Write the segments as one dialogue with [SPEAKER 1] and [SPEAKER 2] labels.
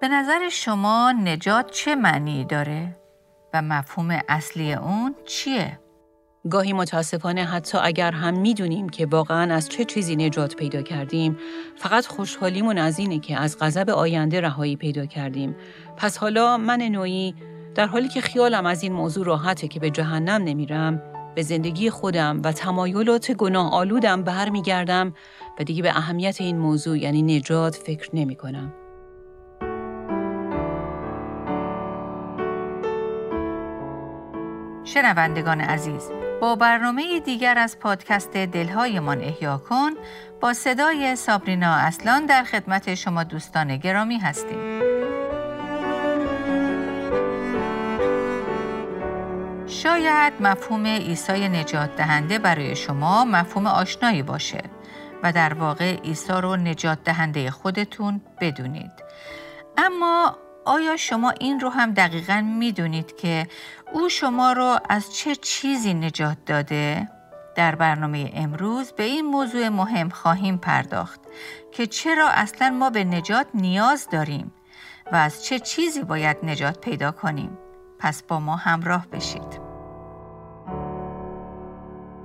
[SPEAKER 1] به نظر شما نجات چه معنی داره و مفهوم اصلی اون چیه؟
[SPEAKER 2] گاهی متاسفانه حتی اگر هم می‌دونیم که واقعا از چه چیزی نجات پیدا کردیم فقط خوشحالیمون از اینه که از غضب آینده رهایی پیدا کردیم پس حالا من نوعی در حالی که خیالم از این موضوع راحته که به جهنم نمیرم به زندگی خودم و تمایلات گناه آلودم برمیگردم و دیگه به اهمیت این موضوع یعنی نجات فکر نمی کنم.
[SPEAKER 1] شنوندگان عزیز با برنامه دیگر از پادکست دلهایمان احیا کن با صدای سابرینا اصلان در خدمت شما دوستان گرامی هستیم. شاید مفهوم عیسی نجات دهنده برای شما مفهوم آشنایی باشه و در واقع عیسی رو نجات دهنده خودتون بدونید. اما آیا شما این رو هم دقیقا می‌دونید که او شما رو از چه چیزی نجات داده؟ در برنامه امروز به این موضوع مهم خواهیم پرداخت که چرا اصلا ما به نجات نیاز داریم و از چه چیزی باید نجات پیدا کنیم. پس با ما همراه بشید.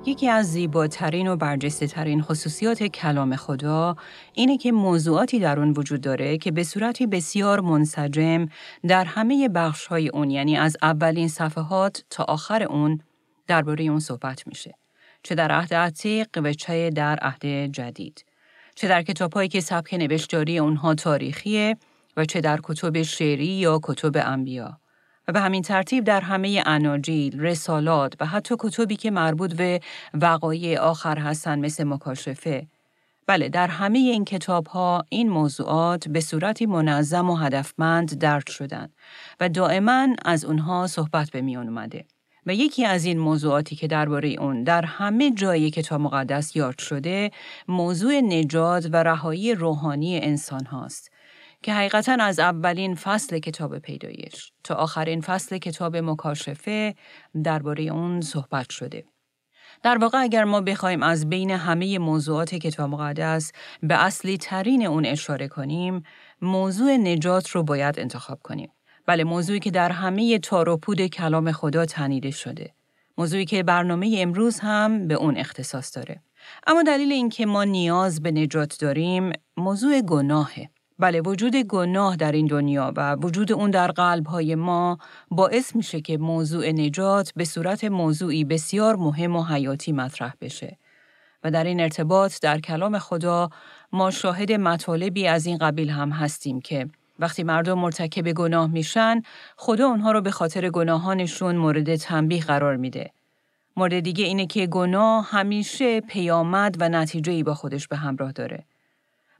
[SPEAKER 2] یکی از زیباترین و برجسته ترین خصوصیات کلام خدا اینه که موضوعاتی در اون وجود داره که به صورتی بسیار منسجم در همه بخش های اون یعنی از اولین صفحات تا آخر اون درباره اون صحبت میشه. چه در عهد عتیق و چه در عهد جدید. چه در کتابهایی که سبک نوشتاری اونها تاریخیه و چه در کتب شعری یا کتب انبیا. و به همین ترتیب در همه اناجیل، رسالات و حتی کتبی که مربوط به وقایع آخر هستند مثل مکاشفه. بله در همه این کتاب ها این موضوعات به صورتی منظم و هدفمند درد شدن و دائما از اونها صحبت به میان اومده. و یکی از این موضوعاتی که درباره اون در همه جای کتاب مقدس یاد شده موضوع نجات و رهایی روحانی انسان هاست که حقیقتا از اولین فصل کتاب پیدایش تا آخرین فصل کتاب مکاشفه درباره اون صحبت شده. در واقع اگر ما بخوایم از بین همه موضوعات کتاب مقدس به اصلی ترین اون اشاره کنیم، موضوع نجات رو باید انتخاب کنیم. بله موضوعی که در همه تاروپود کلام خدا تنیده شده. موضوعی که برنامه امروز هم به اون اختصاص داره. اما دلیل اینکه ما نیاز به نجات داریم موضوع گناهه. بله وجود گناه در این دنیا و وجود اون در قلب های ما باعث میشه که موضوع نجات به صورت موضوعی بسیار مهم و حیاتی مطرح بشه. و در این ارتباط در کلام خدا ما شاهد مطالبی از این قبیل هم هستیم که وقتی مردم مرتکب گناه میشن خدا اونها رو به خاطر گناهانشون مورد تنبیه قرار میده. مورد دیگه اینه که گناه همیشه پیامد و نتیجه با خودش به همراه داره.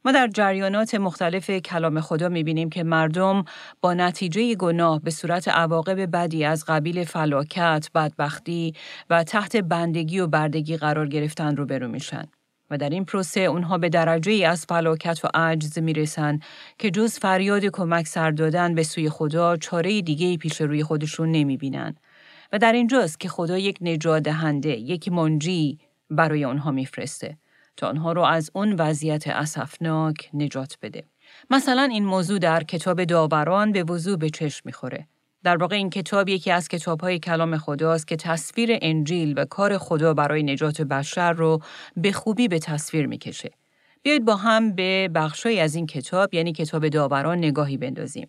[SPEAKER 2] ما در جریانات مختلف کلام خدا می‌بینیم که مردم با نتیجه گناه به صورت عواقب بدی از قبیل فلاکت، بدبختی و تحت بندگی و بردگی قرار گرفتن رو برو میشن. و در این پروسه اونها به درجه ای از فلاکت و عجز می‌رسن که جز فریاد کمک سر دادن به سوی خدا چاره دیگه پیش روی خودشون نمی‌بینن. و در اینجاست که خدا یک نجات دهنده، یک منجی برای اونها میفرسته. تا آنها رو از اون وضعیت اسفناک نجات بده. مثلا این موضوع در کتاب داوران به وضوع به چشم می‌خوره. در واقع این کتاب یکی از کتابهای کلام خداست که تصویر انجیل و کار خدا برای نجات بشر رو به خوبی به تصویر می‌کشه. بیایید با هم به بخشی از این کتاب یعنی کتاب داوران نگاهی بندازیم.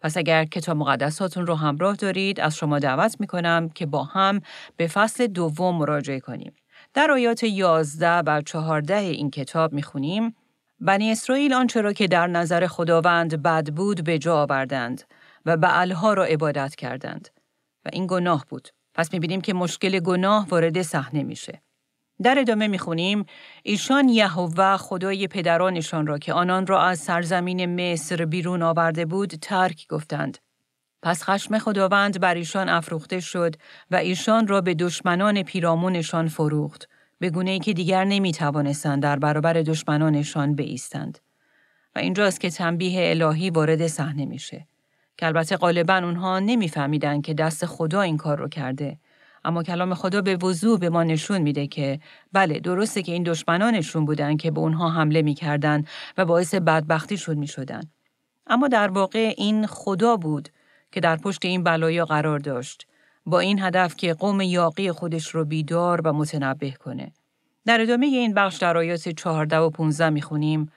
[SPEAKER 2] پس اگر کتاب مقدساتون رو همراه دارید از شما دعوت می‌کنم که با هم به فصل دوم مراجعه کنیم. در آیات 11 و 14 این کتاب می‌خونیم بنی اسرائیل آنچه را که در نظر خداوند بد بود به جا آوردند و بعلها را عبادت کردند و این گناه بود. پس می‌بینیم که مشکل گناه وارد صحنه میشه. در ادامه می‌خونیم ایشان یهوه خدای پدرانشان را که آنان را از سرزمین مصر بیرون آورده بود ترک گفتند. پس خشم خداوند بر ایشان افروخته شد و ایشان را به دشمنان پیرامونشان فروخت به گونه ای که دیگر نمی توانستند در برابر دشمنانشان بایستند. و اینجاست که تنبیه الهی وارد صحنه میشه. که البته غالبا اونها نمیفهمیدن که دست خدا این کار رو کرده. اما کلام خدا به وضوع به ما نشون میده که بله درسته که این دشمنانشون بودن که به اونها حمله می‌کردن و باعث بدبختیشون می‌شدن. اما در واقع این خدا بود که در پشت این بلایا قرار داشت با این هدف که قوم یاقی خودش رو بیدار و متنبه کنه. در ادامه این بخش در آیات 14 و 15 می‌خونیم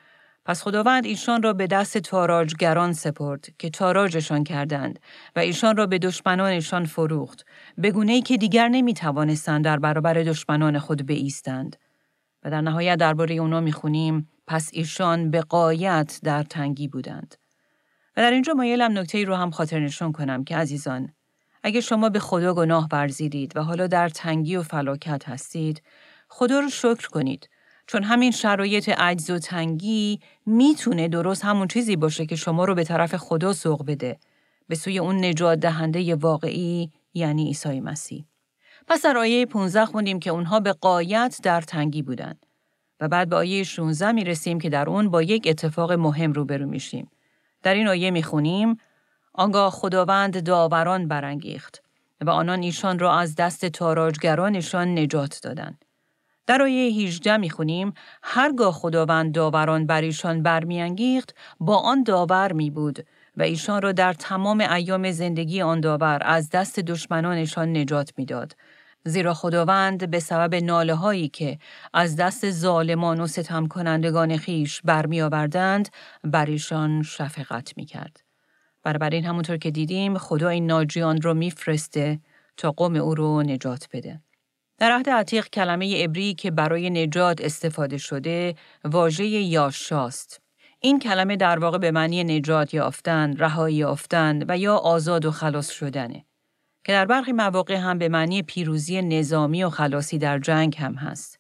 [SPEAKER 2] پس خداوند ایشان را به دست تاراجگران سپرد که تاراجشان کردند و ایشان را به دشمنانشان فروخت به ای که دیگر نمی توانستند در برابر دشمنان خود بایستند و در نهایت درباره اونا می‌خونیم پس ایشان به قایت در تنگی بودند و در اینجا مایلم نکته رو هم خاطر نشون کنم که عزیزان اگه شما به خدا گناه ورزیدید و حالا در تنگی و فلاکت هستید خدا رو شکر کنید چون همین شرایط عجز و تنگی می‌تونه درست همون چیزی باشه که شما رو به طرف خدا سوق بده به سوی اون نجات دهنده واقعی یعنی عیسی مسیح. پس در آیه 15 خوندیم که اونها به قایت در تنگی بودند و بعد به آیه 16 می رسیم که در اون با یک اتفاق مهم روبرو میشیم. در این آیه می خونیم آنگاه خداوند داوران برانگیخت و آنان ایشان را از دست تاراجگرانشان نجات دادند. در آیه 18 می خونیم هرگاه خداوند داوران بر ایشان برمیانگیخت با آن داور می بود و ایشان را در تمام ایام زندگی آن داور از دست دشمنانشان نجات می‌داد. زیرا خداوند به سبب ناله هایی که از دست ظالمان و ستم کنندگان خیش برمی آوردند بر ایشان شفقت می کرد. این همونطور که دیدیم خدا این ناجیان رو میفرسته تا قوم او رو نجات بده. در عهد عتیق کلمه عبری که برای نجات استفاده شده واژه یاشاست. این کلمه در واقع به معنی نجات یافتن، رهایی یافتن و یا آزاد و خلاص شدنه که در برخی مواقع هم به معنی پیروزی نظامی و خلاصی در جنگ هم هست.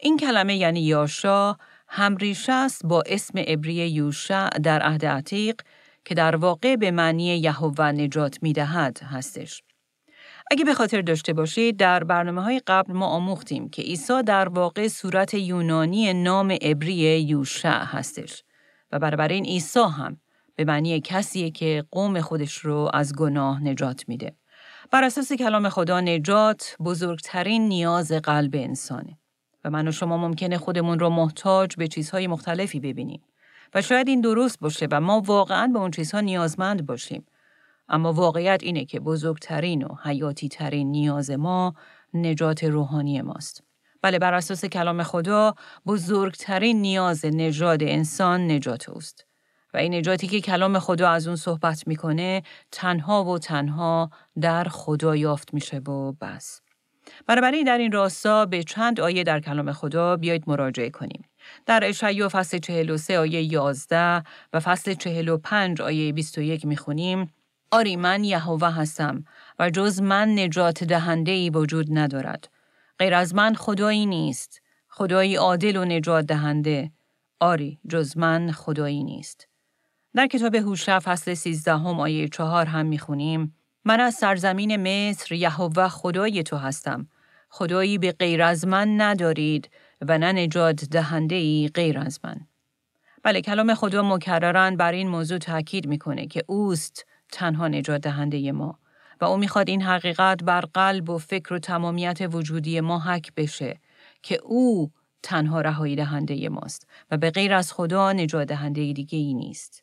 [SPEAKER 2] این کلمه یعنی یاشا همریشه است با اسم عبری یوشع در عهد عتیق که در واقع به معنی یهوه نجات می‌دهد هستش. اگه به خاطر داشته باشید در برنامه های قبل ما آموختیم که عیسی در واقع صورت یونانی نام عبری یوشع هستش و این عیسی هم به معنی کسیه که قوم خودش رو از گناه نجات میده. بر اساس کلام خدا نجات بزرگترین نیاز قلب انسانه و من و شما ممکنه خودمون رو محتاج به چیزهای مختلفی ببینیم و شاید این درست باشه و ما واقعا به اون چیزها نیازمند باشیم اما واقعیت اینه که بزرگترین و حیاتی ترین نیاز ما نجات روحانی ماست. بله بر اساس کلام خدا بزرگترین نیاز نجات انسان نجات اوست. و این نجاتی که کلام خدا از اون صحبت می‌کنه تنها و تنها در خدا یافت میشه و بس. بنابراین در این راستا به چند آیه در کلام خدا بیایید مراجعه کنیم. در اشعیا فصل 43 آیه 11 و فصل 45 آیه 21 می‌خونیم آری من یهوه هستم و جز من نجات دهنده ای وجود ندارد. غیر از من خدایی نیست. خدایی عادل و نجات دهنده. آری جز من خدایی نیست. در کتاب هوشع فصل 13 هم آیه 4 هم می‌خونیم من از سرزمین مصر یهوه خدای تو هستم. خدایی به غیر از من ندارید و نه نجات دهنده ای غیر از من. بله کلام خدا مکررن بر این موضوع تاکید می‌کنه که اوست تنها نجات دهنده ما و او می‌خواد این حقیقت بر قلب و فکر و تمامیت وجودی ما حک بشه که او تنها رهایی دهنده ماست و به غیر از خدا نجات دهنده دیگه ای نیست.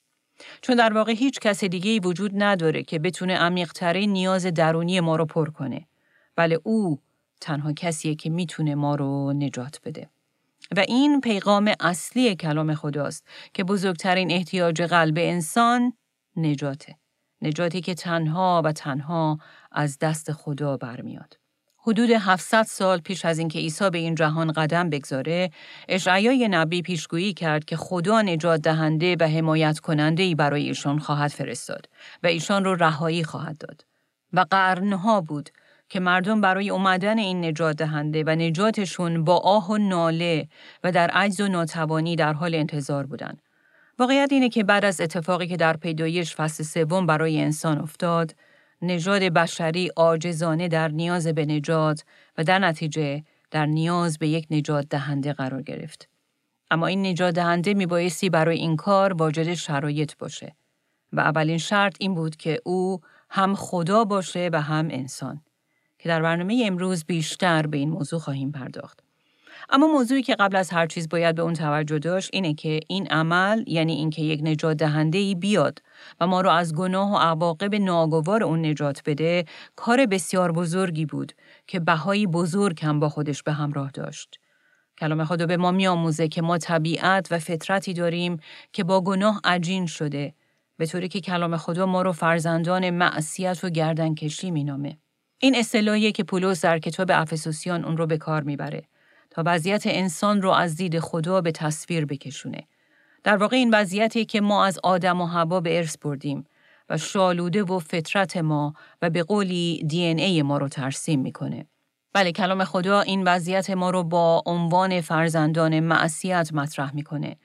[SPEAKER 2] چون در واقع هیچ کس دیگه ای وجود نداره که بتونه عمیقترین نیاز درونی ما رو پر کنه. بله او تنها کسیه که می‌تونه ما رو نجات بده. و این پیغام اصلی کلام خداست که بزرگترین احتیاج قلب انسان نجاته. نجاتی که تنها و تنها از دست خدا برمیاد. حدود 700 سال پیش از اینکه عیسی به این جهان قدم بگذاره، اشعیای نبی پیشگویی کرد که خدا نجات دهنده و حمایت کننده ای برای ایشان خواهد فرستاد و ایشان رو رهایی خواهد داد. و قرنها بود که مردم برای اومدن این نجات دهنده و نجاتشون با آه و ناله و در عجز و ناتوانی در حال انتظار بودند. واقعیت اینه که بعد از اتفاقی که در پیدایش فصل سوم برای انسان افتاد، نژاد بشری عاجزانه در نیاز به نجات و در نتیجه در نیاز به یک نجات دهنده قرار گرفت. اما این نجات دهنده می بایستی برای این کار واجد شرایط باشه و اولین شرط این بود که او هم خدا باشه و هم انسان که در برنامه امروز بیشتر به این موضوع خواهیم پرداخت. اما موضوعی که قبل از هر چیز باید به اون توجه داشت اینه که این عمل یعنی اینکه یک نجات دهنده ای بیاد و ما رو از گناه و عواقب ناگوار اون نجات بده کار بسیار بزرگی بود که بهایی بزرگ هم با خودش به همراه داشت. کلام خدا به ما میآموزه که ما طبیعت و فطرتی داریم که با گناه عجین شده به طوری که کلام خدا ما رو فرزندان معصیت و گردنکشی مینامه. این اصطلاحیه که پولس در کتاب افسوسیان اون رو به کار می‌بره تا وضعیت انسان رو از دید خدا به تصویر بکشونه. در واقع این وضعیتی که ما از آدم و هوا به ارث بردیم و شالوده و فطرت ما و به قولی دی ای ما رو ترسیم می‌کنه. بله کلام خدا این وضعیت ما رو با عنوان فرزندان معصیت مطرح می‌کنه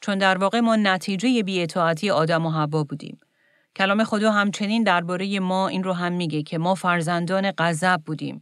[SPEAKER 2] چون در واقع ما نتیجه بیاطاعتی آدم و هوا بودیم. کلام خدا همچنین درباره ما این رو هم میگه که ما فرزندان غضب بودیم.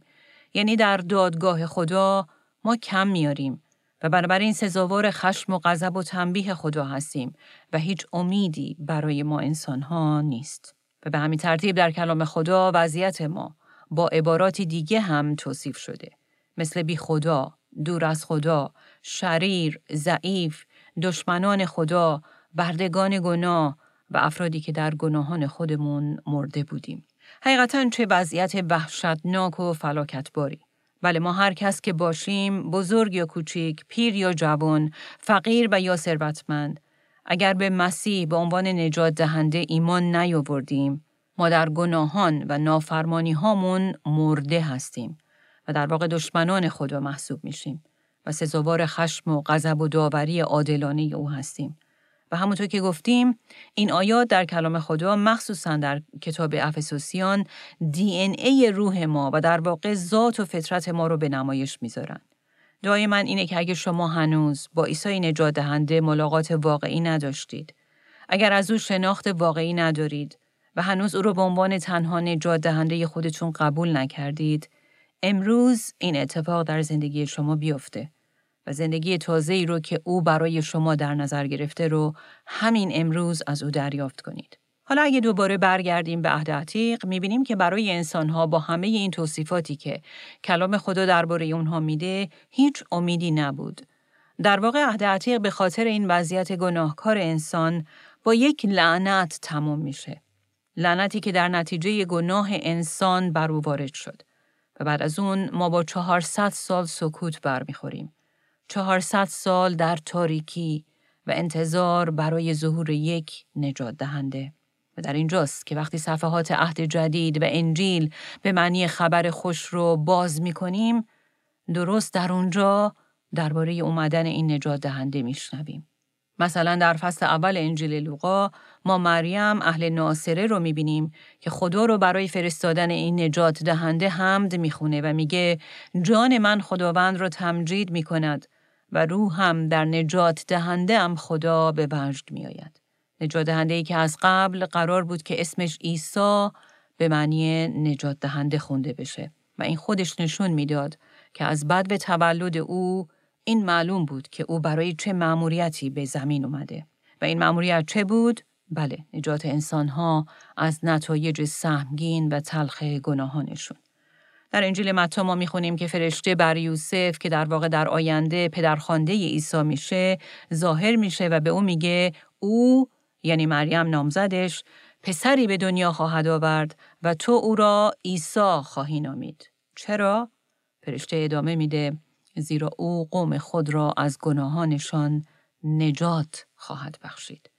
[SPEAKER 2] یعنی در دادگاه خدا ما کم میاریم و بنابراین سزاوار خشم و غضب و تنبیه خدا هستیم و هیچ امیدی برای ما انسان ها نیست. و به همین ترتیب در کلام خدا وضعیت ما با عباراتی دیگه هم توصیف شده. مثل بی خدا، دور از خدا، شریر، ضعیف، دشمنان خدا، بردگان گناه و افرادی که در گناهان خودمون مرده بودیم. حقیقتا چه وضعیت وحشتناک و فلاکتباری. بله ما هر کس که باشیم بزرگ یا کوچیک، پیر یا جوان، فقیر و یا ثروتمند اگر به مسیح به عنوان نجات دهنده ایمان نیاوردیم ما در گناهان و نافرمانی هامون مرده هستیم و در واقع دشمنان خدا محسوب میشیم و سزاوار خشم و غضب و داوری عادلانه او هستیم. و همونطور که گفتیم این آیات در کلام خدا مخصوصا در کتاب افسوسیان دی این ای روح ما و در واقع ذات و فطرت ما رو به نمایش می‌ذارن. دعای من اینه که اگه شما هنوز با عیسی نجات دهنده ملاقات واقعی نداشتید، اگر از او شناخت واقعی ندارید و هنوز او رو به عنوان تنها نجات دهنده خودتون قبول نکردید، امروز این اتفاق در زندگی شما بیفته. و زندگی ای رو که او برای شما در نظر گرفته رو همین امروز از او دریافت کنید. حالا اگه دوباره برگردیم به عهد عتیق می‌بینیم که برای انسانها با همه این توصیفاتی که کلام خدا درباره اونها میده هیچ امیدی نبود. در واقع عهد عتیق به خاطر این وضعیت گناهکار انسان با یک لعنت تمام میشه. لعنتی که در نتیجه گناه انسان بر او وارد شد. و بعد از اون ما با 400 سال سکوت برمیخوریم. چهارصد سال در تاریکی و انتظار برای ظهور یک نجات دهنده. و در اینجاست که وقتی صفحات عهد جدید و انجیل به معنی خبر خوش رو باز می کنیم، درست در اونجا درباره اومدن این نجات دهنده میشنویم. مثلا در فصل اول انجیل لوقا ما مریم اهل ناصره رو می‌بینیم که خدا رو برای فرستادن این نجات دهنده حمد می‌خونه و میگه جان من خداوند رو تمجید می‌کند و روحم در نجات دهنده ام خدا به وجد می آید. نجات دهنده ای که از قبل قرار بود که اسمش عیسی به معنی نجات دهنده خونده بشه و این خودش نشون می‌داد که از بعد به تولد او این معلوم بود که او برای چه مأموریتی به زمین اومده و این مأموریت چه بود؟ بله، نجات انسانها از نتایج سهمگین و تلخ گناهانشون. در انجیل متی ما می‌خونیم که فرشته بر یوسف که در واقع در آینده پدرخوانده عیسی میشه ظاهر میشه و به او میگه او یعنی مریم نامزدش پسری به دنیا خواهد آورد و تو او را عیسی خواهی نامید. چرا؟ فرشته ادامه میده زیرا او قوم خود را از گناهانشان نجات خواهد بخشید.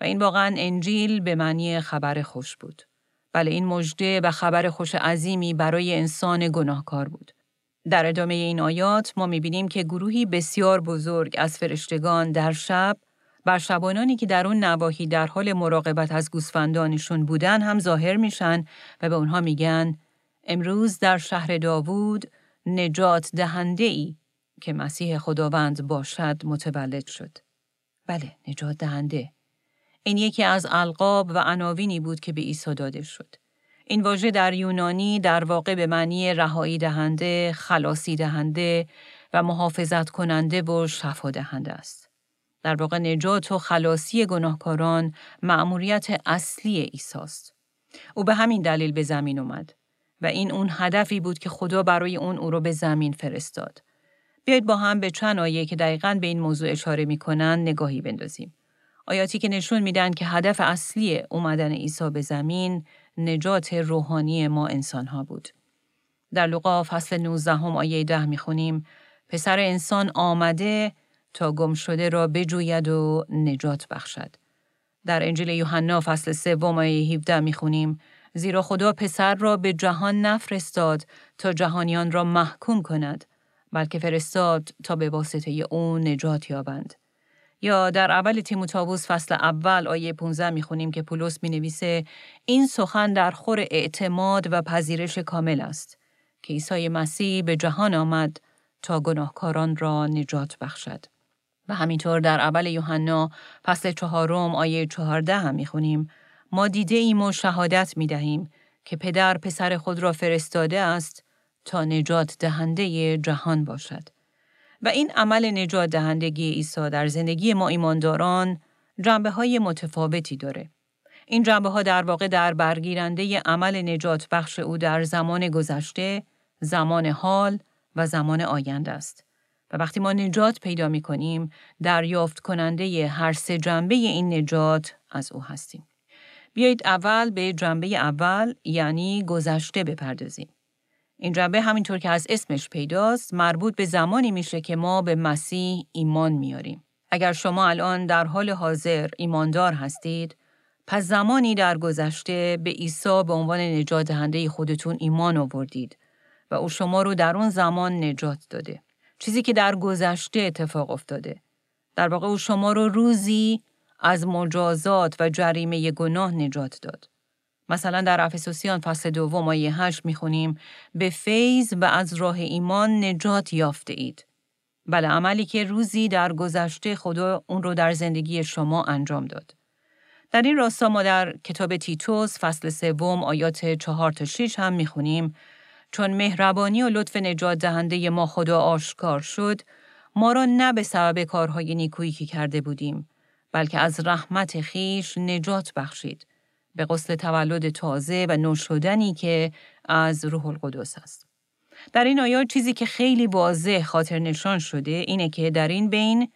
[SPEAKER 2] و این واقعا انجیل به معنی خبر خوش بود. بله این مژده و خبر خوش عظیمی برای انسان گناهکار بود. در ادامه این آیات ما می‌بینیم که گروهی بسیار بزرگ از فرشتگان در شب بر شبانانی که در اون نواحی در حال مراقبت از گوسفندانشون بودن هم ظاهر میشن و به اونها میگن امروز در شهر داوود نجات دهنده ای که مسیح خداوند باشد متولد شد. بله نجات دهنده این یکی از القاب و عناوینی بود که به عیسی داده شد. این واژه در یونانی در واقع به معنی رهایی دهنده، خلاصی دهنده و محافظت کننده و شفا دهنده است. در واقع نجات و خلاصی گناهکاران مأموریت اصلی عیسی است. او به همین دلیل به زمین اومد و این اون هدفی بود که خدا برای اون او رو به زمین فرستاد. بیاید با هم به چند آیه که دقیقا به این موضوع اشاره می نگاهی بندازیم. آیاتی که نشون میدن که هدف اصلی اومدن عیسی به زمین نجات روحانی ما انسانها بود. در لوقا فصل 19 هم آیه ده می‌خونیم پسر انسان آمده تا گم شده را بجوید و نجات بخشد. در انجیل یوحنا فصل سوم آیه 17 می‌خونیم زیرا خدا پسر را به جهان نفرستاد تا جهانیان را محکوم کند بلکه فرستاد تا به واسطه او نجات یابند. یا در اول تیموتائوس فصل اول آیه 15 می‌خونیم که پولس می نویسه این سخن در خور اعتماد و پذیرش کامل است که عیسی مسیح به جهان آمد تا گناهکاران را نجات بخشد. و همینطور در اول یوحنا فصل چهارم آیه چهارده هم می‌خونیم ما دیده ایم و شهادت می دهیم که پدر پسر خود را فرستاده است تا نجات دهنده جهان باشد. و این عمل نجات دهندگی عیسی در زندگی ما ایمانداران جنبه های متفاوتی داره. این جنبه ها در واقع در برگیرنده عمل نجات بخش او در زمان گذشته، زمان حال و زمان آینده است. و وقتی ما نجات پیدا می کنیم، دریافت کننده هر سه جنبه این نجات از او هستیم. بیایید اول به جنبه اول یعنی گذشته بپردازیم. این جنبه همینطور که از اسمش پیداست مربوط به زمانی میشه که ما به مسیح ایمان میاریم. اگر شما الان در حال حاضر ایماندار هستید، پس زمانی در گذشته به عیسی به عنوان نجات دهنده خودتون ایمان آوردید و او شما رو در اون زمان نجات داده. چیزی که در گذشته اتفاق افتاده. در واقع او شما رو روزی از مجازات و جریمه گناه نجات داد. مثلا در افسوسیان فصل دوم آیه هشت می‌خونیم به فیض و از راه ایمان نجات یافته اید. بله عملی که روزی در گذشته خدا اون رو در زندگی شما انجام داد. در این راستا ما در کتاب تیتوس فصل سوم آیات چهار تا شیش هم می‌خونیم چون مهربانی و لطف نجات دهنده ما خدا آشکار شد ما را نه به سبب کارهای نیکویی که کرده بودیم بلکه از رحمت خیش نجات بخشید به قصد تولد تازه و نوشدنی که از روح القدس است. در این آیات چیزی که خیلی واضح خاطر نشان شده اینه که در این بین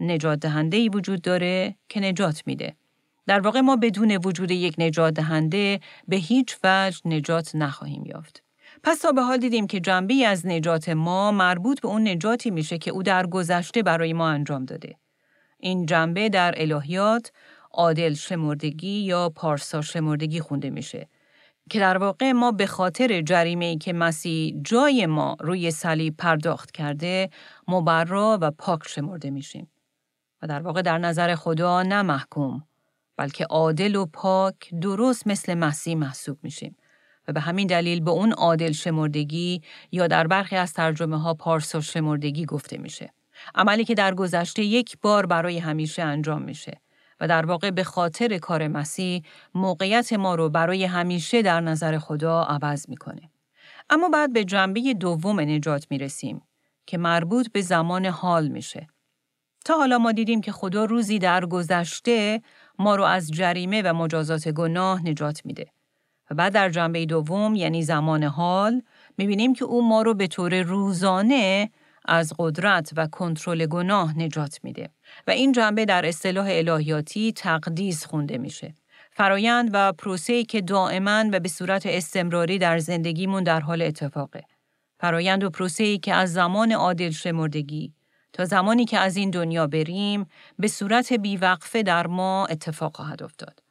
[SPEAKER 2] نجات دهنده ای وجود داره که نجات میده. در واقع ما بدون وجود یک نجات دهنده به هیچ وجه نجات نخواهیم یافت. پس تا به حال دیدیم که جنبی از نجات ما مربوط به اون نجاتی میشه که او در گذشته برای ما انجام داده. این جنبه در الهیات عادل شمردگی یا پارسا شمردگی خونده میشه. که در واقع ما به خاطر جریمه ای که مسیح جای ما روی صلیب پرداخت کرده مبرا و پاک شمرده میشیم. و در واقع در نظر خدا نه محکوم بلکه عادل و پاک درست مثل مسیح محسوب میشیم. و به همین دلیل به اون عادل شمردگی یا در برخی از ترجمه ها پارسا شمردگی گفته میشه. عملی که در گذشته یک بار برای همیشه انجام میشه. و در واقع به خاطر کار مسیح موقعیت ما رو برای همیشه در نظر خدا عوض می‌کنه. اما بعد به جنبه دوم نجات می رسیم که مربوط به زمان حال میشه. تا حالا ما دیدیم که خدا روزی در گذشته ما رو از جریمه و مجازات گناه نجات میده. و بعد در جنبه دوم یعنی زمان حال می‌بینیم که او ما رو به طور روزانه از قدرت و کنترل گناه نجات میده و این جنبه در اصطلاح الهیاتی تقدیس خونده میشه. فرایند و پروسه‌ای که دائما و به صورت استمراری در زندگیمون در حال اتفاقه. فرایند و پروسه‌ای که از زمان عادل شمردگی تا زمانی که از این دنیا بریم به صورت بیوقفه در ما اتفاق خواهد افتاد.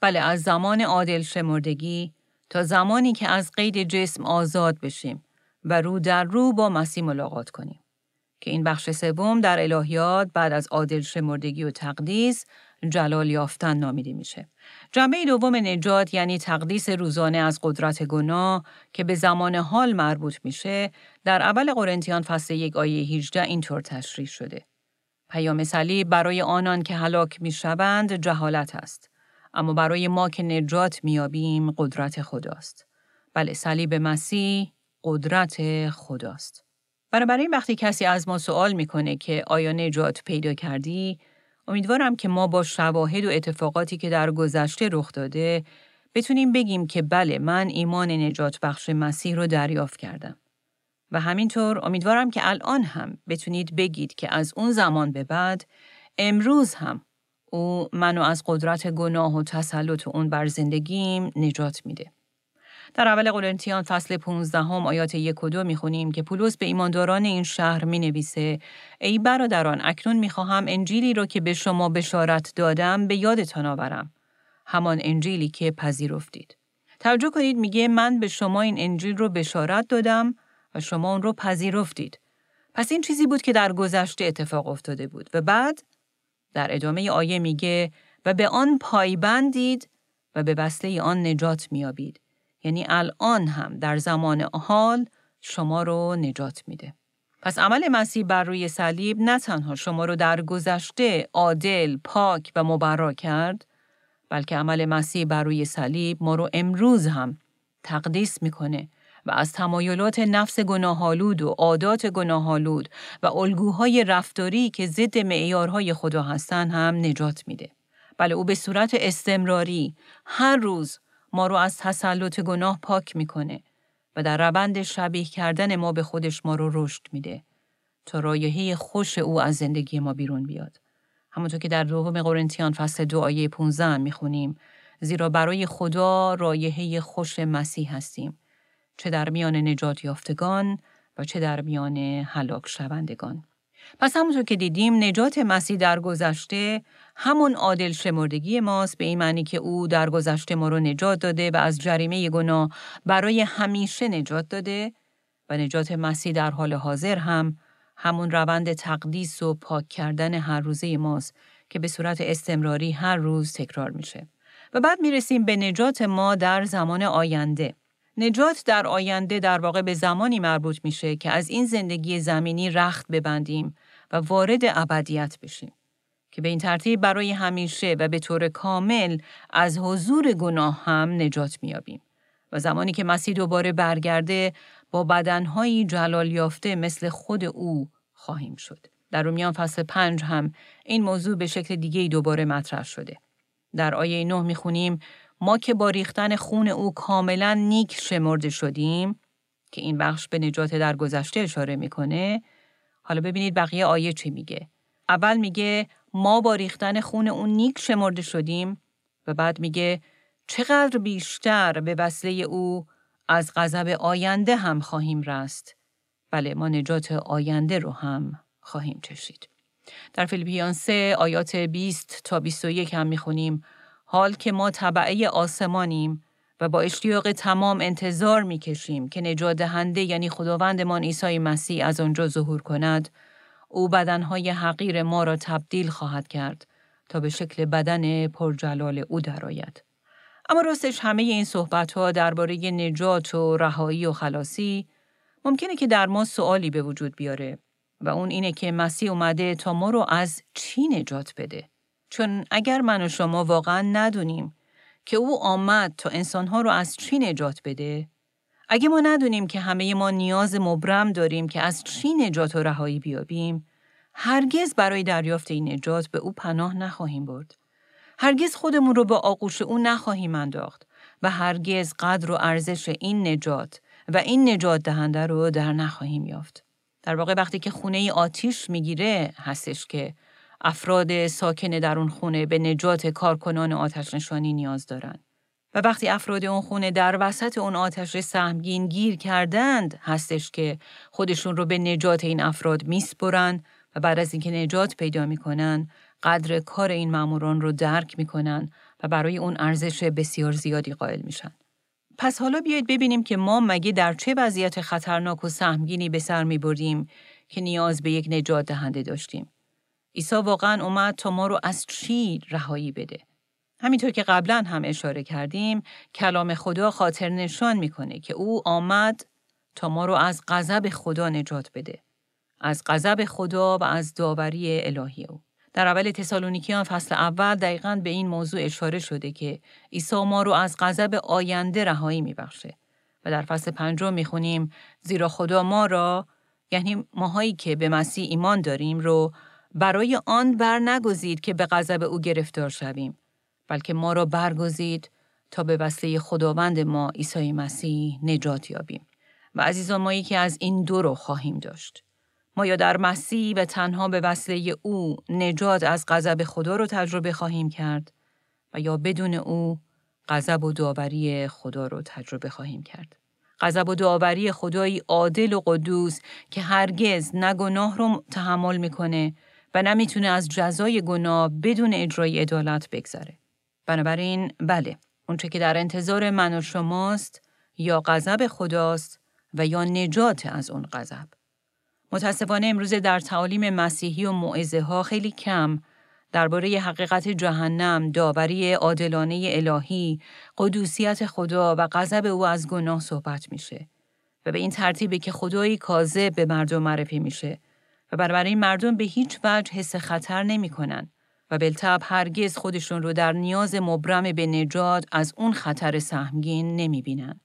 [SPEAKER 2] بله از زمان عادل شمردگی تا زمانی که از قید جسم آزاد بشیم و رو در رو با مسیح ملاقات کنیم. که این بخش سوم در الهیات بعد از عادل شمردگی و تقدیس جلال یافتن نامیده میشه. جنبه دوم نجات یعنی تقدیس روزانه از قدرت گناه که به زمان حال مربوط میشه در اول قرنتیان فصل یک آیه 18 اینطور تشریح شده. پیام صلیب برای آنان که هلاک می‌شوند جهالت است. اما برای ما که نجات میابیم قدرت خداست. بله صلیب مسیح قدرت خداست. بنابراین وقتی کسی از ما سوال می‌کنه که آیا نجات پیدا کردی، امیدوارم که ما با شواهد و اتفاقاتی که در گذشته رخ داده بتونیم بگیم که بله من ایمان نجات بخش مسیح رو دریافت کردم. و همینطور امیدوارم که الان هم بتونید بگید که از اون زمان به بعد امروز هم او منو از قدرت گناه و تسلط اون بر زندگیم نجات میده. در اول قرنتیان فصل 15 هم آیات یک و دو می خونیم که پولس به ایمانداران این شهر می نویسه ای برادران اکنون می خواهم انجیلی را که به شما بشارت دادم به یادتان آورم. همان انجیلی که پذیرفتید. توجه کنید میگه من به شما این انجیل رو بشارت دادم و شما اون رو پذیرفتید. پس این چیزی بود که در گذشته اتفاق افتاده بود و بعد در ادامه آیه میگه و به آن پایبندید و به بسته آن نجات میابید. یعنی الان هم در زمان حال شما رو نجات میده. پس عمل مسیح بر روی صلیب نه تنها شما رو در گذشته عادل، پاک و مبرا کرد، بلکه عمل مسیح بر روی صلیب ما رو امروز هم تقدیس می‌کنه و از تمایلات نفس گناهالود و عادات گناهالود و الگوهای رفتاری که ضد معیارهای خدا هستن هم نجات میده. بله او به صورت استمراری هر روز ما رو از تسلط گناه پاک می‌کنه و در روند شبیه کردن ما به خودش ما رو رشد میده تا رایحه خوش او از زندگی ما بیرون بیاد. همونطور که در دوم قرنتیان فصل دو آیه 15 می‌خونیم زیرا برای خدا رایحه خوش مسیح هستیم چه در میان نجات یافتگان و چه در میان هلاک شوندگان. پس همونطور که دیدیم نجات مسیح در گذشته همون عادل شمردگی ماست به این معنی که او در گذشته ما رو نجات داده و از جریمه گناه برای همیشه نجات داده و نجات مسیح در حال حاضر هم همون روند تقدیس و پاک کردن هر روزه ماست که به صورت استمراری هر روز تکرار میشه. و بعد می‌رسیم به نجات ما در زمان آینده. نجات در آینده در واقع به زمانی مربوط میشه که از این زندگی زمینی رخت ببندیم و وارد ابدیت بشیم. که به این ترتیب برای همیشه و به طور کامل از حضور گناه هم نجات میابیم. و زمانی که مسیح دوباره برگرده با بدنهایی جلال یافته مثل خود او خواهیم شد. در رومیان فصل پنج هم این موضوع به شکل دیگه دوباره مطرح شده. در آیه نه می‌خونیم ما که با ریختن خون او کاملا نیک شمرده شدیم که این بخش به نجات در گذشته اشاره می‌کنه حالا ببینید بقیه آیه چی میگه اول میگه ما با ریختن خون اون نیک شمرده شدیم و بعد میگه چقدر بیشتر به وسیله او از غضب آینده هم خواهیم رست. بله ما نجات آینده رو هم خواهیم چشید. در فیلیپیان 3 آیات 20 تا 21 هم می‌خونیم حال که ما طبعه آسمانیم و با اشتیاق تمام انتظار می‌کشیم که نجات دهنده یعنی خداوندمان عیسی مسیح از آنجا ظهور کند او بدنهای حقیر ما را تبدیل خواهد کرد تا به شکل بدن پرجلال او درآید. اما راستش همه این صحبت ها درباره نجات و رهایی و خلاصی ممکنه که در ما سوالی به وجود بیاره و اون اینه که مسیح اومده تا ما رو از چی نجات بده؟ چون اگر من و شما واقعا ندونیم که او آمد تا انسانها رو از چی نجات بده، اگه ما ندونیم که همه ما نیاز مبرم داریم که از چی نجات و رهایی بیابیم، هرگز برای دریافت این نجات به او پناه نخواهیم برد. هرگز خودمون رو به آغوش او نخواهیم انداخت و هرگز قدر و ارزش این نجات و این نجات دهنده رو در نخواهیم یافت. در واقع وقتی که خونه آتیش می‌گیره هستش که افراد ساکن در اون خونه به نجات کارکنان آتش نشانی نیاز دارند. و وقتی افراد اون خونه در وسط اون آتش سهمگین گیر کردند هستش که خودشون رو به نجات این افراد میسپرن و بعد از اینکه نجات پیدا می‌کنن قدر کار این ماموران رو درک می‌کنن و برای اون ارزش بسیار زیادی قائل میشن. پس حالا بیایید ببینیم که ما مگه در چه وضعیت خطرناک و سهمگینی به سر می بردیم که نیاز به یک نجات دهنده داشتیم. عیسی واقعا اومد تا ما رو از چی رهایی بده. همینطور که قبلا هم اشاره کردیم، کلام خدا خاطر نشان می‌کنه که او آمد تا ما رو از غضب خدا نجات بده. از غضب خدا و از داوری الهی او. در اول تسالونیکیان فصل اول دقیقا به این موضوع اشاره شده که عیسی ما رو از غضب آینده رهایی میبخشه و در فصل پنجم می‌خونیم زیرا خدا ما را یعنی ماهایی که به مسیح ایمان داریم رو برای آن بر نگذید که به غضب او گرفتار شویم بلکه ما را برگزید تا به وسیله خداوند ما عیسی مسیح نجات یابیم و عزیزان ما یکی از این دو رو خواهیم داشت. ما یا در مسیح و تنها به وسیله او نجات از غضب خدا رو تجربه خواهیم کرد و یا بدون او غضب و داوری خدا رو تجربه خواهیم کرد. غضب و داوری خدایی عادل و قدوس که هرگز نه گناه رو تحمل می‌کنه و نمی‌تونه از جزای گناه بدون اجرای عدالت بگذره. بنابراین بله، اونچه که در انتظار من و شماست یا غضب خداست و یا نجات از اون غضب. متاسفانه امروز در تعالیم مسیحی و معزه ها خیلی کم درباره حقیقت جهنم، داوری عادلانه الهی، قدوسیت خدا و غضب او از گناه صحبت میشه و به این ترتیبه که خدایی کاذب به مردم معرفی میشه و بنابراین مردم به هیچ وجه حس خطر نمی‌کنن و بالطبع هرگز خودشون رو در نیاز مبرم به نجات از اون خطر سهمگین نمی‌بینن.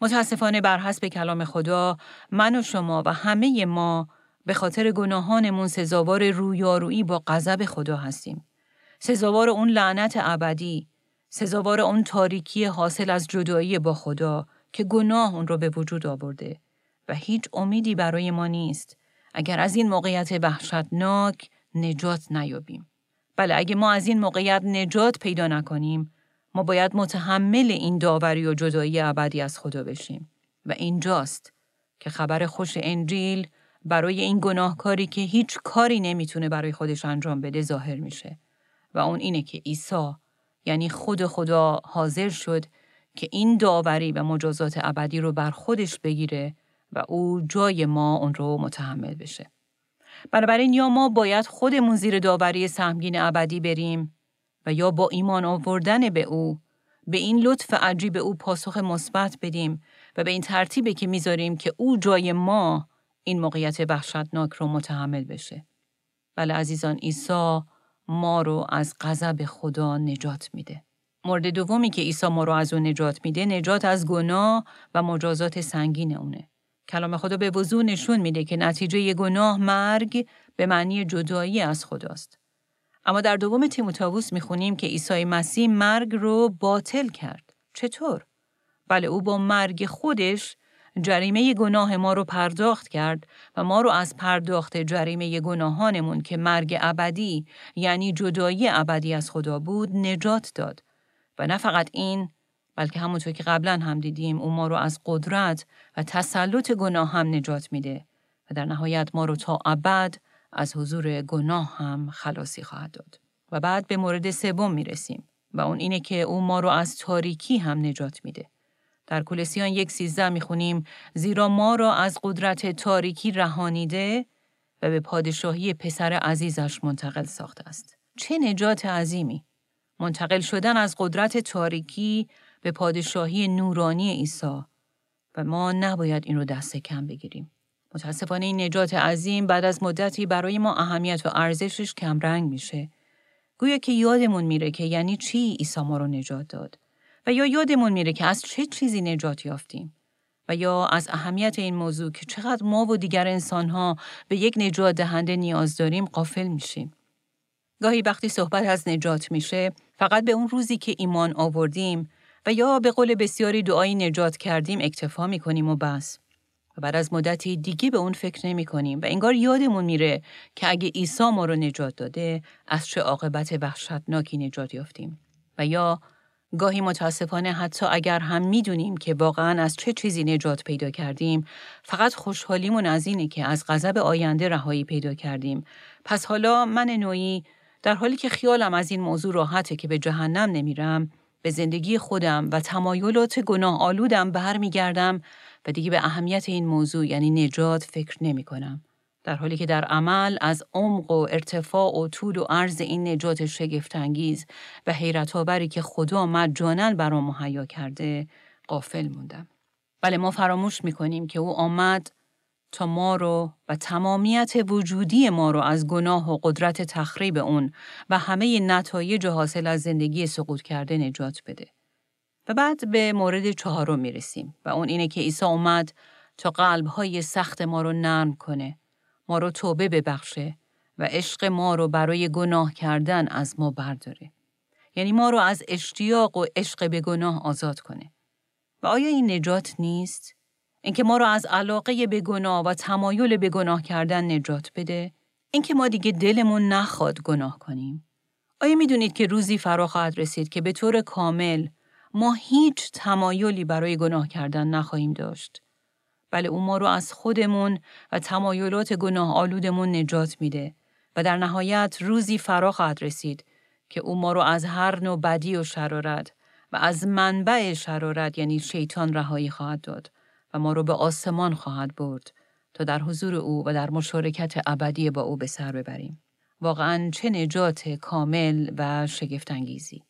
[SPEAKER 2] متاسفانه بر حسب کلام خدا من و شما و همه ما به خاطر گناهانمون سزاوار رویارویی با غضب خدا هستیم. سزاوار اون لعنت ابدی، سزاوار اون تاریکی حاصل از جدایی با خدا که گناه اون رو به وجود آورده و هیچ امیدی برای ما نیست اگر از این موقعیت وحشتناک نجات نیابیم. بله اگه ما از این موقعیت نجات پیدا نکنیم ما باید متحمل این داوری و جدایی ابدی از خدا بشیم و اینجاست که خبر خوش انجیل برای این گناهکاری که هیچ کاری نمی‌تونه برای خودش انجام بده ظاهر میشه و اون اینه که عیسی یعنی خود خدا حاضر شد که این داوری و مجازات ابدی رو بر خودش بگیره و او جای ما اون رو متحمل بشه. بنابراین یا ما باید خودمون زیر داوری سهمگین ابدی بریم و یا با ایمان آوردن به او به این لطف عجیب او پاسخ مثبت بدیم و به این ترتیبه که می‌ذاریم که او جای ما این موقعیت وحشتناک رو متحمل بشه. بله عزیزان عیسی ما رو از غضب خدا نجات میده. مورد دومی که عیسی ما رو از اون نجات میده نجات از گناه و مجازات سنگین اونه. کلام خدا به وضوح نشون میده که نتیجه گناه مرگ به معنی جدایی از خداست. اما در دوم تیموتائوس می‌خونیم که عیسی مسیح مرگ رو باطل کرد. چطور؟ بله او با مرگ خودش جریمه گناه ما رو پرداخت کرد و ما رو از پرداخت جریمه گناهانمون که مرگ ابدی یعنی جدایی ابدی از خدا بود نجات داد و نه فقط این بلکه همونطور که قبلا هم دیدیم او ما رو از قدرت و تسلط گناه هم نجات میده و در نهایت ما رو تا ابد از حضور گناه هم خلاصی خواهد داد. و بعد به مورد سوم می‌رسیم و اون اینه که او ما رو از تاریکی هم نجات میده. در کولسیان یک سیزده می‌خونیم زیرا ما را از قدرت تاریکی رهانیده و به پادشاهی پسر عزیزش منتقل ساخته است. چه نجات عظیمی! منتقل شدن از قدرت تاریکی به پادشاهی نورانی عیسی و ما نباید این رو دست کم بگیریم. متاسفانه این نجات عظیم بعد از مدتی برای ما اهمیت و ارزشش کمرنگ میشه. گویا که یادمون میره که یعنی چی عیسی ما رو نجات داد. و یا یادمون میره که از چه چیزی نجات یافتیم و یا از اهمیت این موضوع که چقدر ما و دیگر انسانها به یک نجات دهنده نیاز داریم قافل میشیم. گاهی وقتی صحبت از نجات میشه فقط به اون روزی که ایمان آوردیم و یا به قول بسیاری دعایی نجات کردیم اکتفا می‌کنیم و بس. و بعد از مدتی دیگه به اون فکر نمی کنیم و انگار یادمون میره که اگه عیسی ما رو نجات داده از چه عاقبت وحشتناکی نجات یافتیم و یا گاهی متاسفانه حتی اگر هم می‌دونیم که واقعا از چه چیزی نجات پیدا کردیم فقط خوشحالیمون از اینه که از غضب آینده رهایی پیدا کردیم پس حالا من نوعی در حالی که خیالم از این موضوع راحته که به جهنم نمیرم به زندگی خودم و تمایلات گناه آلودم برمیگردم و دیگه به اهمیت این موضوع یعنی نجات فکر نمی کنم. در حالی که در عمل از عمق و ارتفاع و طول و عرض این نجات شگفتانگیز و حیرت آوری که خدا مجانا برام مهیا کرده قافل موندم. بله ما فراموش می‌کنیم که او آمد تا ما رو و تمامیت وجودی ما رو از گناه و قدرت تخریب اون و همه نتایج حاصل از زندگی سقوط کرده نجات بده. و بعد به مورد چهارم می‌رسیم و اون اینه که عیسی اومد تا قلبهای سخت ما رو نرم کنه ما رو توبه ببخشه و عشق ما رو برای گناه کردن از ما برداره. یعنی ما رو از اشتیاق و عشق به گناه آزاد کنه. و آیا این نجات نیست؟ اینکه ما رو از علاقه به گناه و تمایل به گناه کردن نجات بده اینکه ما دیگه دلمون نخواد گناه کنیم. آیا می‌دونید که روزی فرا خواهد رسید که به طور کامل ما هیچ تمایلی برای گناه کردن نخواهیم داشت؟ بله او ما رو از خودمون و تمایلات گناه آلودمون نجات میده و در نهایت روزی فرا خواهد رسید که او ما رو از هر نوع بدی و شرارت و از منبع شرارت یعنی شیطان رهایی خواهد داد. و ما رو به آسمان خواهد برد تا در حضور او و در مشارکت ابدی با او به سر ببریم. واقعا چه نجات کامل و شگفتانگیزی.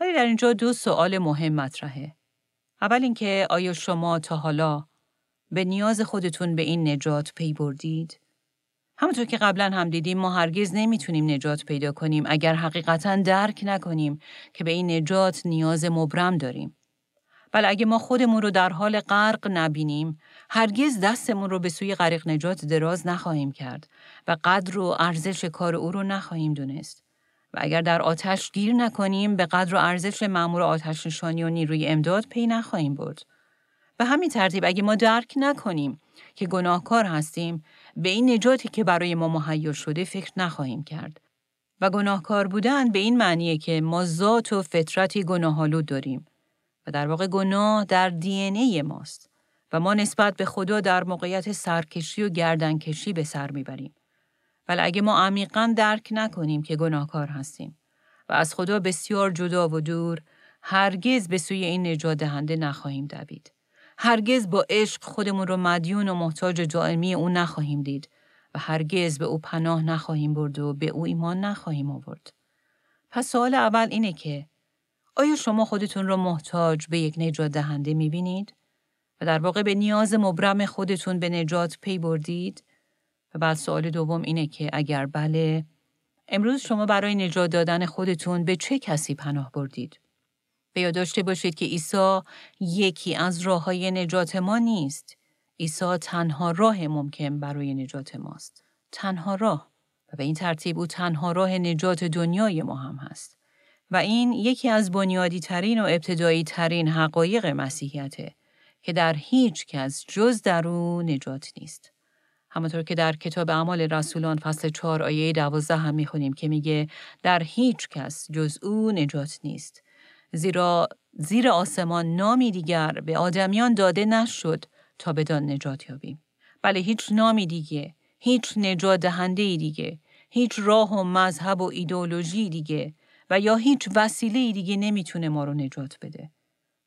[SPEAKER 2] ولی در اینجا دو سوال مهم مطرحه. اول اینکه آیا شما تا حالا به نیاز خودتون به این نجات پی بردید؟ همونطور که قبلا هم دیدیم ما هرگز نمی‌تونیم نجات پیدا کنیم اگر حقیقتا درک نکنیم که به این نجات نیاز مبرم داریم. ولی اگه ما خودمون رو در حال غرق نبینیم، هرگز دستمون رو به سوی غریق نجات دراز نخواهیم کرد و قدر و ارزش کار او رو نخواهیم دونست. و اگر در آتش گیر نکنیم به قدر و ارزش مأمور آتش نشانی و نیروی امداد پی نخواهیم برد. به همین ترتیب اگه ما درک نکنیم که گناهکار هستیم به این نجاتی که برای ما مهیا شده فکر نخواهیم کرد. و گناهکار بودن به این معنیه که ما ذات و فطرتی گناهالود داریم و در واقع گناه در دی ای ماست و ما نسبت به خدا در موقعیت سرکشی و گردنکشی به سر می‌بریم. ولی اگه ما عمیقا درک نکنیم که گناهکار هستیم و از خدا بسیار جدا و دور هرگز به سوی این نجات دهنده نخواهیم دوید. هرگز با عشق خودمون رو مدیون و محتاج دائمی او نخواهیم دید و هرگز به او پناه نخواهیم برد و به او ایمان نخواهیم آورد. پس سوال اول اینه که آیا شما خودتون رو محتاج به یک نجات دهنده می‌بینید؟ و در واقع به نیاز مبرم خودتون به نجات پی بردید؟ و بعد سوال دوم اینه که اگر بله، امروز شما برای نجات دادن خودتون به چه کسی پناه بردید؟ به یاد داشته باشید که عیسی یکی از راه های نجات ما نیست. عیسی تنها راه ممکن برای نجات ماست. تنها راه. و به این ترتیب او تنها راه نجات دنیای ما هم هست. و این یکی از بنیادی ترین و ابتدایی ترین حقایق مسیحیته که در هیچ کس جز در او نجات نیست. همانطور که در کتاب اعمال رسولان فصل 4 آیه 12 هم می‌خونیم که میگه در هیچ کس جز او نجات نیست. زیرا زیر آسمان نامی دیگر به آدمیان داده نشد تا بدان نجات یابیم. بله هیچ نامی دیگه، هیچ نجات دهنده دیگه، هیچ راه و مذهب و ایدولوژی دیگه و یا هیچ وسیله دیگه نمی‌تونه ما رو نجات بده.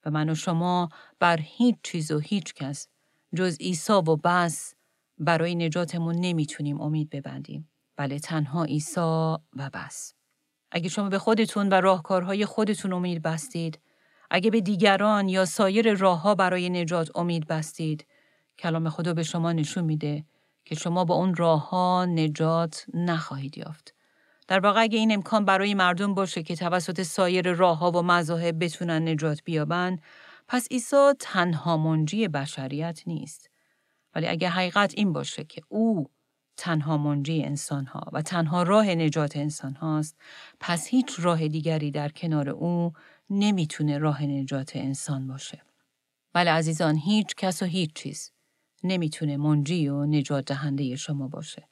[SPEAKER 2] و من و شما بر هیچ چیز و هیچ کس جز عیسی و بس برای نجاتمون نمی‌تونیم امید ببندیم. بله تنها عیسی و بس. اگه شما به خودتون و راهکارهای خودتون امید بستید، اگه به دیگران یا سایر راهها برای نجات امید بستید، کلام خدا به شما نشون میده که شما با اون راهها نجات نخواهید یافت. در واقع اگه این امکان برای مردم باشه که توسط سایر راهها و مذاهب بتونن نجات بیابن، پس عیسی تنها منجی بشریت نیست. ولی اگه حقیقت این باشه که او تنها منجی انسان ها و تنها راه نجات انسان هاست پس هیچ راه دیگری در کنار او نمی‌تونه راه نجات انسان باشه. ولی عزیزان هیچ کس و هیچ چیز نمی‌تونه منجی و نجات دهنده شما باشه.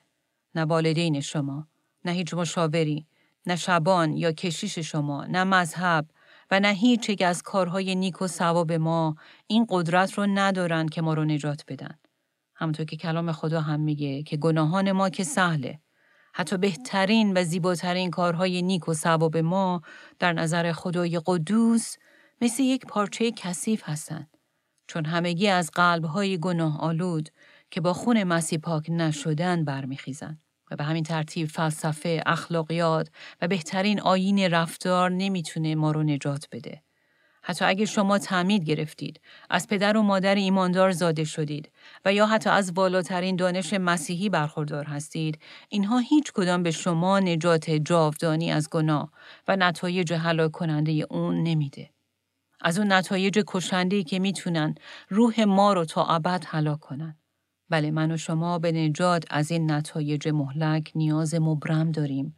[SPEAKER 2] نه والدین شما، نه هیچ مشاوری، نه شبان یا کشیش شما، نه مذهب و نه هیچ یک از کارهای نیک و ثواب ما این قدرت رو ندارن که ما رو نجات بدن. همونطور که کلام خدا هم میگه که گناهان ما که سهله. حتی بهترین و زیباترین کارهای نیک و ثواب ما در نظر خدای قدوس مثل یک پارچه کثیف هستند. چون همگی از قلبهای گناه آلود که با خون مسیح پاک نشدن برمیخیزند. و به همین ترتیب فلسفه، اخلاقیات و بهترین آیین رفتار نمی‌تونه ما رو نجات بده. حتی اگر شما تعمید گرفتید، از پدر و مادر ایماندار زاده شدید و یا حتی از بالاترین دانش مسیحی برخوردار هستید، اینها هیچ کدام به شما نجات جاودانی از گناه و نتایج هلاک کننده اون نمیده. از اون نتایج کشنده که می‌تونن روح ما رو تا ابد هلاک کنن. بله من و شما به نجات از این نتایج مهلک نیاز مبرم داریم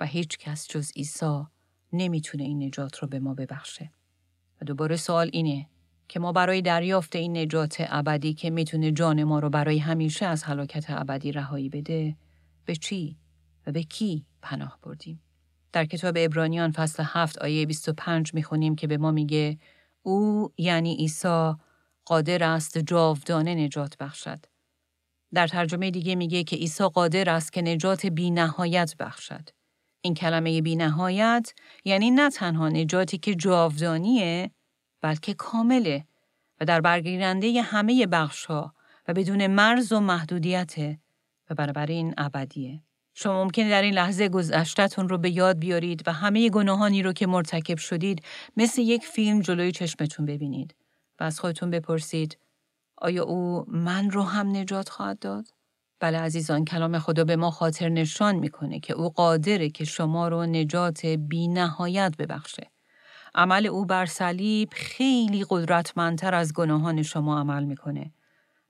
[SPEAKER 2] و هیچ کس جز عیسی نمی‌تونه این نجات رو به ما ببخشه. و دوباره سوال اینه که ما برای دریافت این نجات ابدی که می‌تونه جان ما رو برای همیشه از هلاکت ابدی رهایی بده به چی و به کی پناه بردیم در کتاب ابرانیان فصل 7 آیه 25 می‌خونیم که به ما میگه او یعنی عیسی قادر است جاودانه نجات بخشد. در ترجمه دیگه میگه که عیسی قادر است که نجات بی نهایت بخشد. این کلمه بی نهایت یعنی نه تنها نجاتی که جاودانیه بلکه کامله و در برگیرنده همه بخشها و بدون مرز و محدودیت و بنابراین ابدیه. شما ممکنه در این لحظه گذشتتون رو به یاد بیارید و همه گناهانی رو که مرتکب شدید مثل یک فیلم جلوی چشمتون ببینید و از خودتون بپرسید آیا او من رو هم نجات خواهد داد؟ بله عزیزان کلام خدا به ما خاطر نشان می‌کنه که او قادره که شما رو نجات بی نهایت ببخشه. عمل او بر صلیب خیلی قدرتمندتر از گناهان شما عمل می‌کنه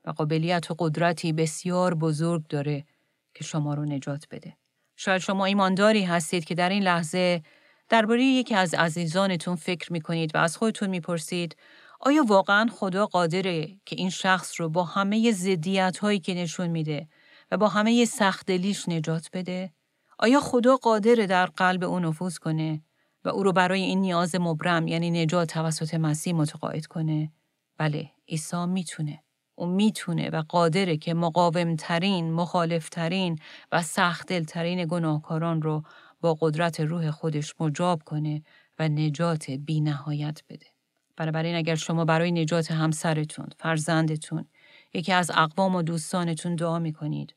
[SPEAKER 2] و قابلیت و قدرتی بسیار بزرگ داره که شما رو نجات بده. شاید شما ایمانداری هستید که در این لحظه درباره یکی از عزیزانتون فکر می کنید و از خودتون می‌پرسید آیا واقعا خدا قادره که این شخص رو با همه زدیت هایی که نشون میده و با همه سختدلیش نجات بده؟ آیا خدا قادره در قلب او نفوذ کنه و او رو برای این نیاز مبرم یعنی نجات توسط مسیح متقاعد کنه؟ بله، عیسی می‌تونه. او می‌تونه و قادره که مقاومترین، مخالفترین و سختدلترین گناهکاران رو با قدرت روح خودش مجاب کنه و نجات بی نهایت بده. بنابراین اگر شما برای نجات همسرتون، فرزندتون، یکی از اقوام و دوستانتون دعا می‌کنید،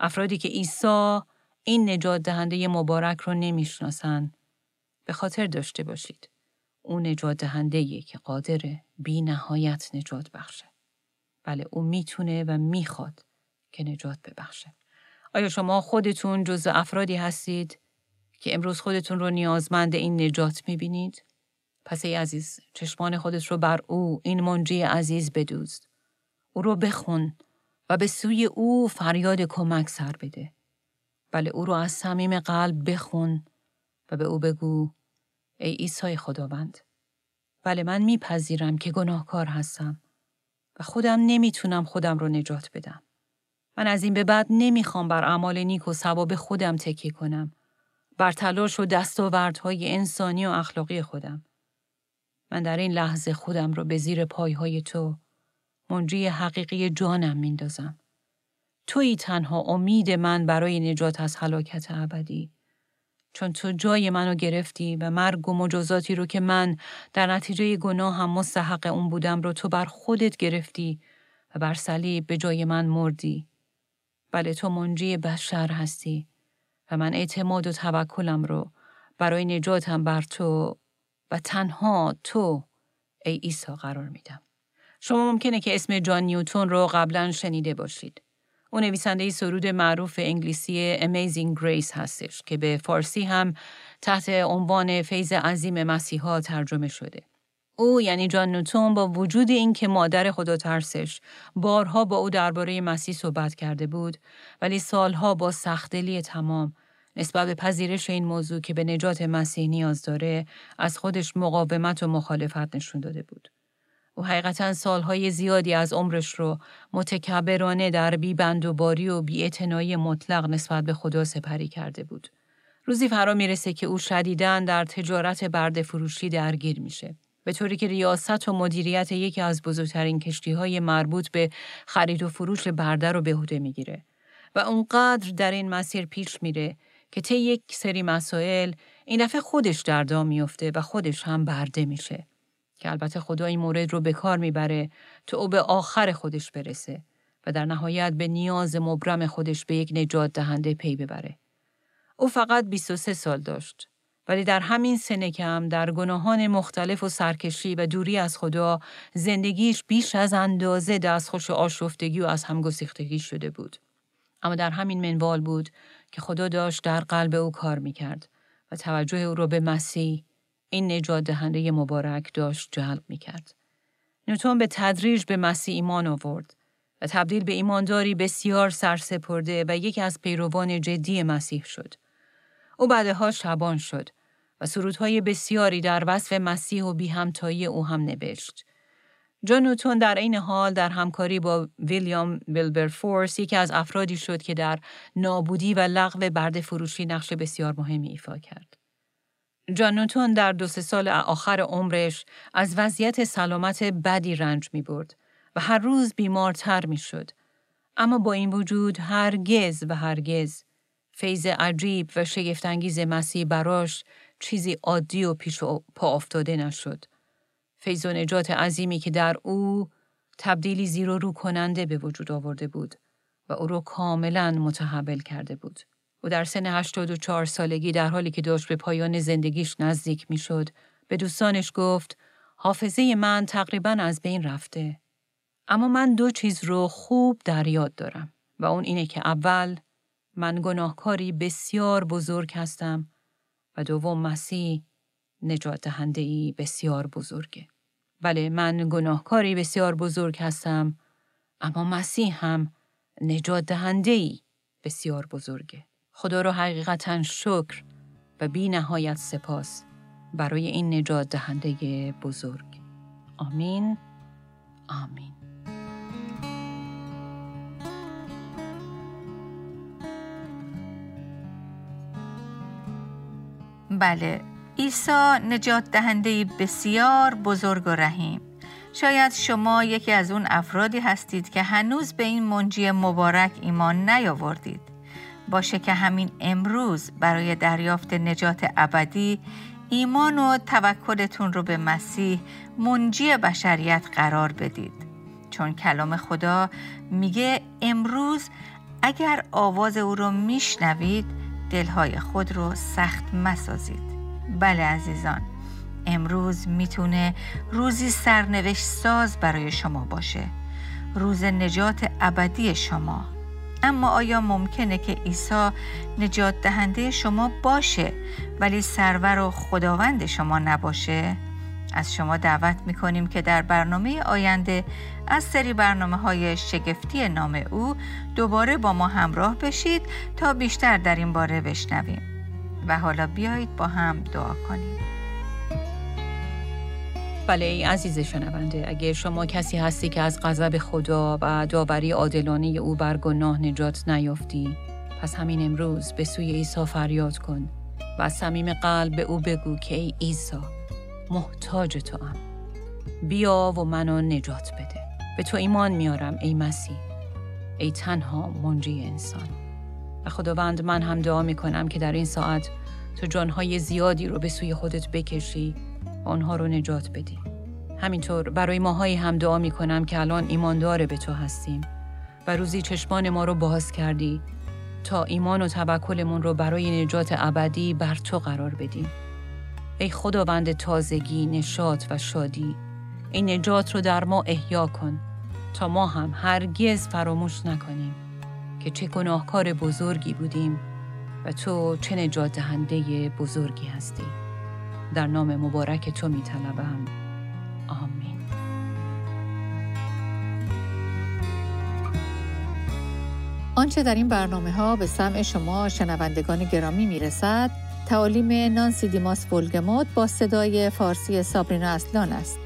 [SPEAKER 2] افرادی که عیسی این نجات دهنده مبارک رو نمی‌شناسن، به خاطر داشته باشید. اون نجات دهنده که قادر بی نهایت نجات بخشه. بله او می‌تونه و می‌خواد که نجات ببخشه. آیا شما خودتون جز افرادی هستید که امروز خودتون رو نیازمند این نجات می‌بینید؟ پس ای عزیز چشمان خودت رو بر او این منجی عزیز بدوز. او رو بخون و به سوی او فریاد کمک سر بده. بله او رو از صمیم قلب بخون و به او بگو ای عیسی خداوند. بله من میپذیرم که گناهکار هستم و خودم نمی‌تونم خودم رو نجات بدم. من از این به بعد نمی‌خوام بر اعمال نیک و ثواب خودم تکیه کنم. بر تلاش و دستاوردهای انسانی و اخلاقی خودم. من در این لحظه خودم رو به زیر پایهای تو منجی حقیقی جانم میندازم. توی تنها امید من برای نجات از هلاکت ابدی. چون تو جای منو گرفتی و مرگ و مجازاتی رو که من در نتیجه گناه هم مستحق اون بودم رو تو بر خودت گرفتی و بر صلیب به جای من مردی. بله تو منجی بشر هستی و من اعتماد و توکلم رو برای نجاتم بر تو و تنها تو ای عیسی قرار میدم. شما ممکنه که اسم جان نیوتون رو قبلا شنیده باشید. او نویسنده سرود معروف انگلیسی Amazing Grace هستش که به فارسی هم تحت عنوان فیض عظیم مسیحا ترجمه شده. او یعنی جان نوتون با وجود اینکه مادر خدا ترسش بارها با او درباره مسیح صحبت کرده بود ولی سالها با سختدلی تمام نسبت پذیرش این موضوع که به نجات مسیح نیاز داره از خودش مقاومت و مخالفت نشون داده بود. او حقیقتا سالهای زیادی از عمرش رو متکبرانه در بیبند و باری و بیعتنایی مطلق نسبت به خدا سپری کرده بود. روزی فرا می‌رسه که او شدیدن در تجارت برد فروشی درگیر میشه. به طوری که ریاست و مدیریت یکی از بزرگترین کشتی های مربوط به خرید و فروش برده رو به عهده می‌گیره و اونقدر در این مسیر پیش میره که طی یک سری مسائل این دفعه خودش در دام میفته و خودش هم برده میشه. که البته خدا این مورد رو به کار می‌بره تا او به آخر خودش برسه و در نهایت به نیاز مبرم خودش به یک نجات دهنده پی ببره. او فقط 23 سال داشت ولی در همین سنه کم در گناهان مختلف و سرکشی و دوری از خدا زندگیش بیش از اندازه دستخوش آشفتگی و از همگسیختگی شده بود. اما در همین منوال بود که خدا داشت در قلب او کار می‌کرد و توجه او را به مسیح این نجات دهنده مبارک داشت جلب می کرد. نوتون به تدریج به مسیح ایمان آورد و تبدیل به ایمانداری بسیار سرسپرده و یکی از پیروان جدی مسیح شد. او بعدها شبان شد و سرودهای بسیاری در وصف مسیح و بی همتایی او هم نوشت. جان نوتون در این حال در همکاری با ویلیام ویلبرفورس یکی از افرادی شد که در نابودی و لغو برد فروشی نقش بسیار مهمی ایفا کرد. جان نوتون در دو سه سال آخر عمرش از وضعیت سلامت بدی رنج می برد و هر روز بیمارتر می شد. اما با این وجود هرگز و هرگز فیض عجیب و شگفتانگیز مسیح براش چیزی عادی و پیش و پا افتاده نشد. فیض و نجات عظیمی که در او تبدیلی زیر و رو کننده به وجود آورده بود و او را کاملا متحول کرده بود. او در سن 84 سالگی در حالی که داشت به پایان زندگیش نزدیک می‌شد به دوستانش گفت حافظه من تقریبا از بین رفته. اما من دو چیز رو خوب در یاد دارم و اون اینه که اول من گناهکاری بسیار بزرگ هستم و دوم مسیح نجات دهنده ای بسیار بزرگه. بله من گناهکاری بسیار بزرگ هستم اما مسیح هم نجات دهنده ای بسیار بزرگه. خدا رو حقیقتا شکر و بی نهایت سپاس برای این نجات دهنده بزرگ. آمین. آمین.
[SPEAKER 1] بله عیسی نجات دهنده بسیار بزرگ و رحیم. شاید شما یکی از اون افرادی هستید که هنوز به این منجی مبارک ایمان نیاوردید. باشه که همین امروز برای دریافت نجات ابدی ایمان و توکلتون رو به مسیح منجی بشریت قرار بدید. چون کلام خدا میگه امروز اگر آواز او رو میشنوید دلهای خود رو سخت مسازید. بله عزیزان. امروز می‌تونه روزی سرنوشت ساز برای شما باشه. روز نجات ابدی شما. اما آیا ممکنه که عیسی نجات دهنده شما باشه ولی سرور و خداوند شما نباشه؟ از شما دعوت می‌کنیم که در برنامه آینده از سری برنامه های شگفتی نام او دوباره با ما همراه بشید تا بیشتر در این باره بشنویم. و حالا بیایید با هم دعا کنیم.
[SPEAKER 2] بله ای عزیز شنونده اگر شما کسی هستی که از غضب خدا و داوری عادلانه او بر گناه نجات نیافتی پس همین امروز به سوی عیسی فریاد کن و از صمیم قلب به او بگو که ای عیسی محتاج تو هم بیا و منو نجات بده. به تو ایمان میارم ای مسیح ای تنها منجی انسان. و خداوند من هم دعا می‌کنم که در این ساعت تو جانهای زیادی رو به سوی خودت بکشی و آنها رو نجات بدی. همینطور برای ماهایی هم دعا می‌کنم که الان ایماندار به تو هستیم و روزی چشمان ما رو باز کردی تا ایمان و توکلمون رو برای نجات ابدی بر تو قرار بدیم. ای خداوند تازگی، نشاط و شادی این نجات رو در ما احیا کن تا ما هم هرگز فراموش نکنیم. که چه گناهکار بزرگی بودیم و تو چه نجات دهنده بزرگی هستی در نام مبارک تو می طلبم. آمین
[SPEAKER 1] آنچه در این برنامه ها به سمع شما شنوندگان گرامی می رسد تعالیم نانسی دیماس بولگموت با صدای فارسی سابرینا اصلان است.